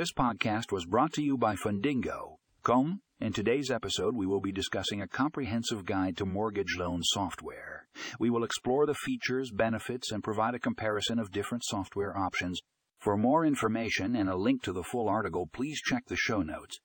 This podcast was brought to you by Fundingo. Come, in today's episode, we will be discussing a comprehensive guide to mortgage loan software. We will explore the features, benefits, and provide a comparison of different software options. For more information and a link to the full article, please check the show notes.